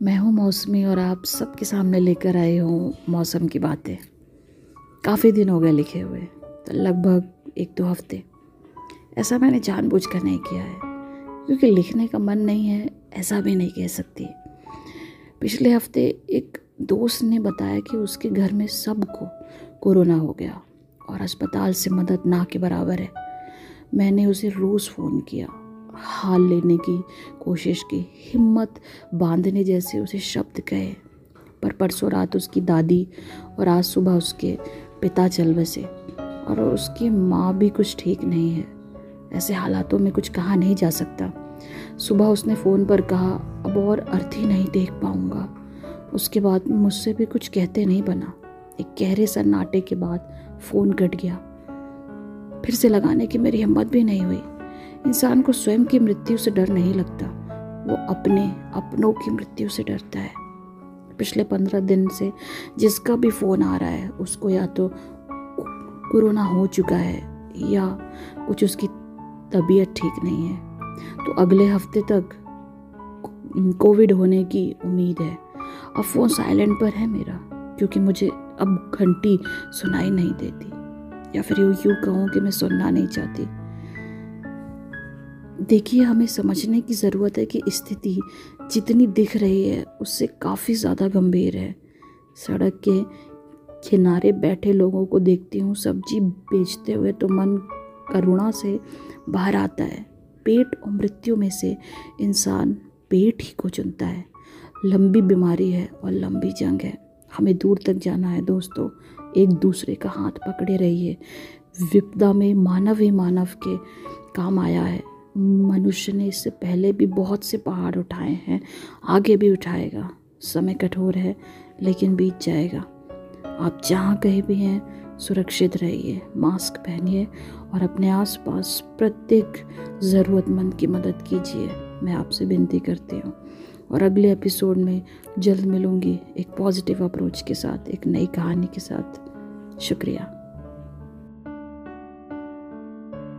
मैं हूँ मौसमी और आप सबके सामने लेकर आई हूँ मौसम की बातें। काफ़ी दिन हो गए लिखे हुए तो लगभग एक दो हफ़्ते। ऐसा मैंने जानबूझकर नहीं किया है, क्योंकि लिखने का मन नहीं है, ऐसा भी नहीं कह सकती। पिछले हफ़्ते एक दोस्त ने बताया कि उसके घर में सबको कोरोना हो गया और अस्पताल से मदद ना के बराबर है। मैंने उसे रोज़ फ़ोन किया। हाल लेने की कोशिश की। हिम्मत बांधने जैसे उसे शब्द कहे। पर परसों रात उसकी दादी और आज सुबह उसके पिता चल बसे और उसकी माँ भी कुछ ठीक नहीं है। ऐसे हालातों में कुछ कहा नहीं जा सकता। सुबह उसने फ़ोन पर कहा, अब और अर्थी नहीं देख पाऊँगा। उसके बाद मुझसे भी कुछ कहते नहीं बना। एक गहरे सन्नाटे के बाद फ़ोन कट गया। फिर से लगाने की मेरी हिम्मत भी नहीं हुई। इंसान को स्वयं की मृत्यु से डर नहीं लगता। वो अपने अपनों की मृत्यु से डरता है। पिछले पंद्रह दिन से जिसका भी फ़ोन आ रहा है, उसको या तो कोरोना हो चुका है या कुछ उसकी तबीयत ठीक नहीं है। तो अगले हफ़्ते तक कोविड होने की उम्मीद है। अब फ़ोन साइलेंट पर है मेरा, क्योंकि मुझे अब घंटी सुनाई नहीं देती। या फिर यूँ यूँ कहूँ कि मैं सुनना नहीं चाहती। देखिए, हमें समझने की ज़रूरत है कि स्थिति जितनी दिख रही है, उससे काफ़ी ज़्यादा गंभीर है। सड़क के किनारे बैठे लोगों को देखती हूँ, सब्ज़ी बेचते हुए तो मन करुणा से बाहर आता है। पेट और मृत्यु में से इंसान पेट ही को चुनता है। लंबी बीमारी है और लंबी जंग है। हमें दूर तक जाना है दोस्तों। एक दूसरे का हाथ पकड़े रहिए। विपदा में मानव ही मानव के काम आया है। मनुष्य ने इससे पहले भी बहुत से पहाड़ उठाए हैं। आगे भी उठाएगा। समय कठोर है, लेकिन बीत जाएगा। आप जहाँ कहीं भी हैं, सुरक्षित रहिए, मास्क पहनिए और अपने आसपास प्रत्येक ज़रूरतमंद की मदद कीजिए। मैं आपसे विनती करती हूँ। और अगले एपिसोड में जल्द मिलूँगी एक पॉजिटिव अप्रोच के साथ, एक नई कहानी के साथ। शुक्रिया।